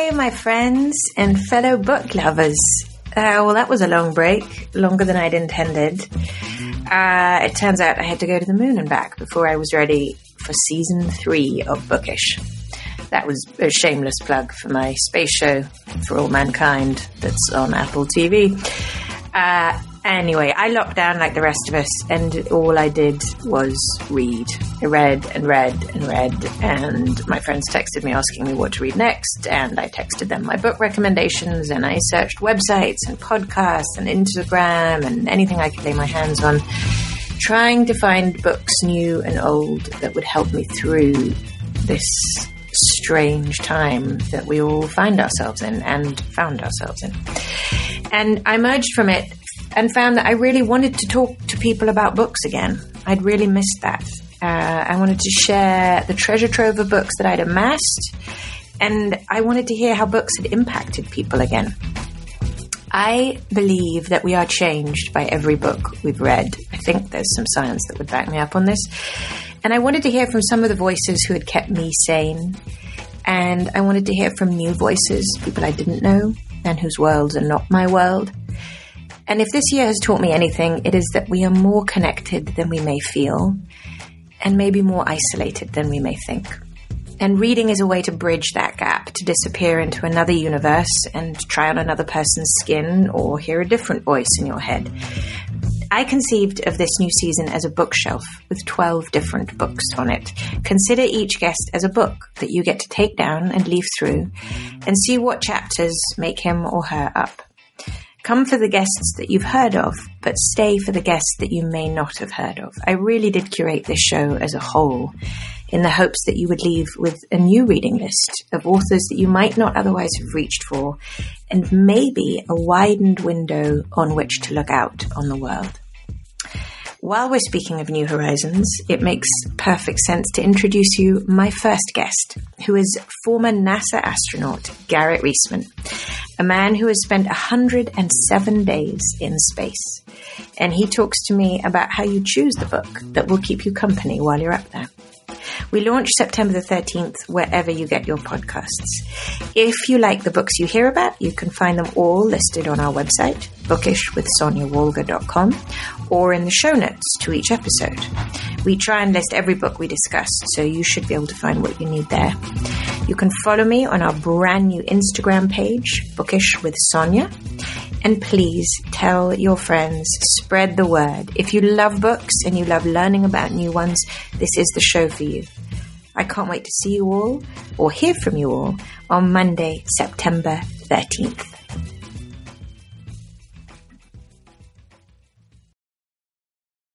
Hi, my friends and fellow book lovers. Uh, well, that was a long break, longer than I'd intended. Uh, it turns out I had to go to the moon and back before I was ready for season three of Bookish. That was a shameless plug for my space show for all mankind that's on Apple TV. Uh, Anyway, I locked down like the rest of us, and all I did was read. I read and read and read, and my friends texted me asking me what to read next, and I texted them my book recommendations, and I searched websites and podcasts and Instagram and anything I could lay my hands on, trying to find books new and old that would help me through this strange time that we all find ourselves in and found ourselves in. And I emerged from it and found that I really wanted to talk to people about books again. I'd really missed that. Uh, I wanted to share the treasure trove of books that I'd amassed, and I wanted to hear how books had impacted people again. I believe that we are changed by every book we've read. I think there's some science that would back me up on this. And I wanted to hear from some of the voices who had kept me sane. And I wanted to hear from new voices, people I didn't know, and whose worlds are not my world. And if this year has taught me anything, it is that we are more connected than we may feel, and maybe more isolated than we may think. And reading is a way to bridge that gap, to disappear into another universe and try on another person's skin or hear a different voice in your head. I conceived of this new season as a bookshelf with 12 different books on it. Consider each guest as a book that you get to take down and leaf through and see what chapters make him or her up. Come for the guests that you've heard of, but stay for the guests that you may not have heard of. I really did curate this show as a whole in the hopes that you would leave with a new reading list of authors that you might not otherwise have reached for, and maybe a widened window on which to look out on the world. While we're speaking of New Horizons, it makes perfect sense to introduce you my first guest, who is former NASA astronaut Garrett Reisman a man who has spent 107 days in space. And he talks to me about how you choose the book that will keep you company while you're up there. We launch September the 13th wherever you get your podcasts. If you like the books you hear about, you can find them all listed on our website, bookishwithsonyawalger.com, or in the show notes to each episode. We try and list every book we discuss, so you should be able to find what you need there. You can follow me on our brand new Instagram page, Bookish with Sonya. And please tell your friends, spread the word. If you love books and you love learning about new ones, this is the show for you. I can't wait to see you all or hear from you all on Monday, September 13th.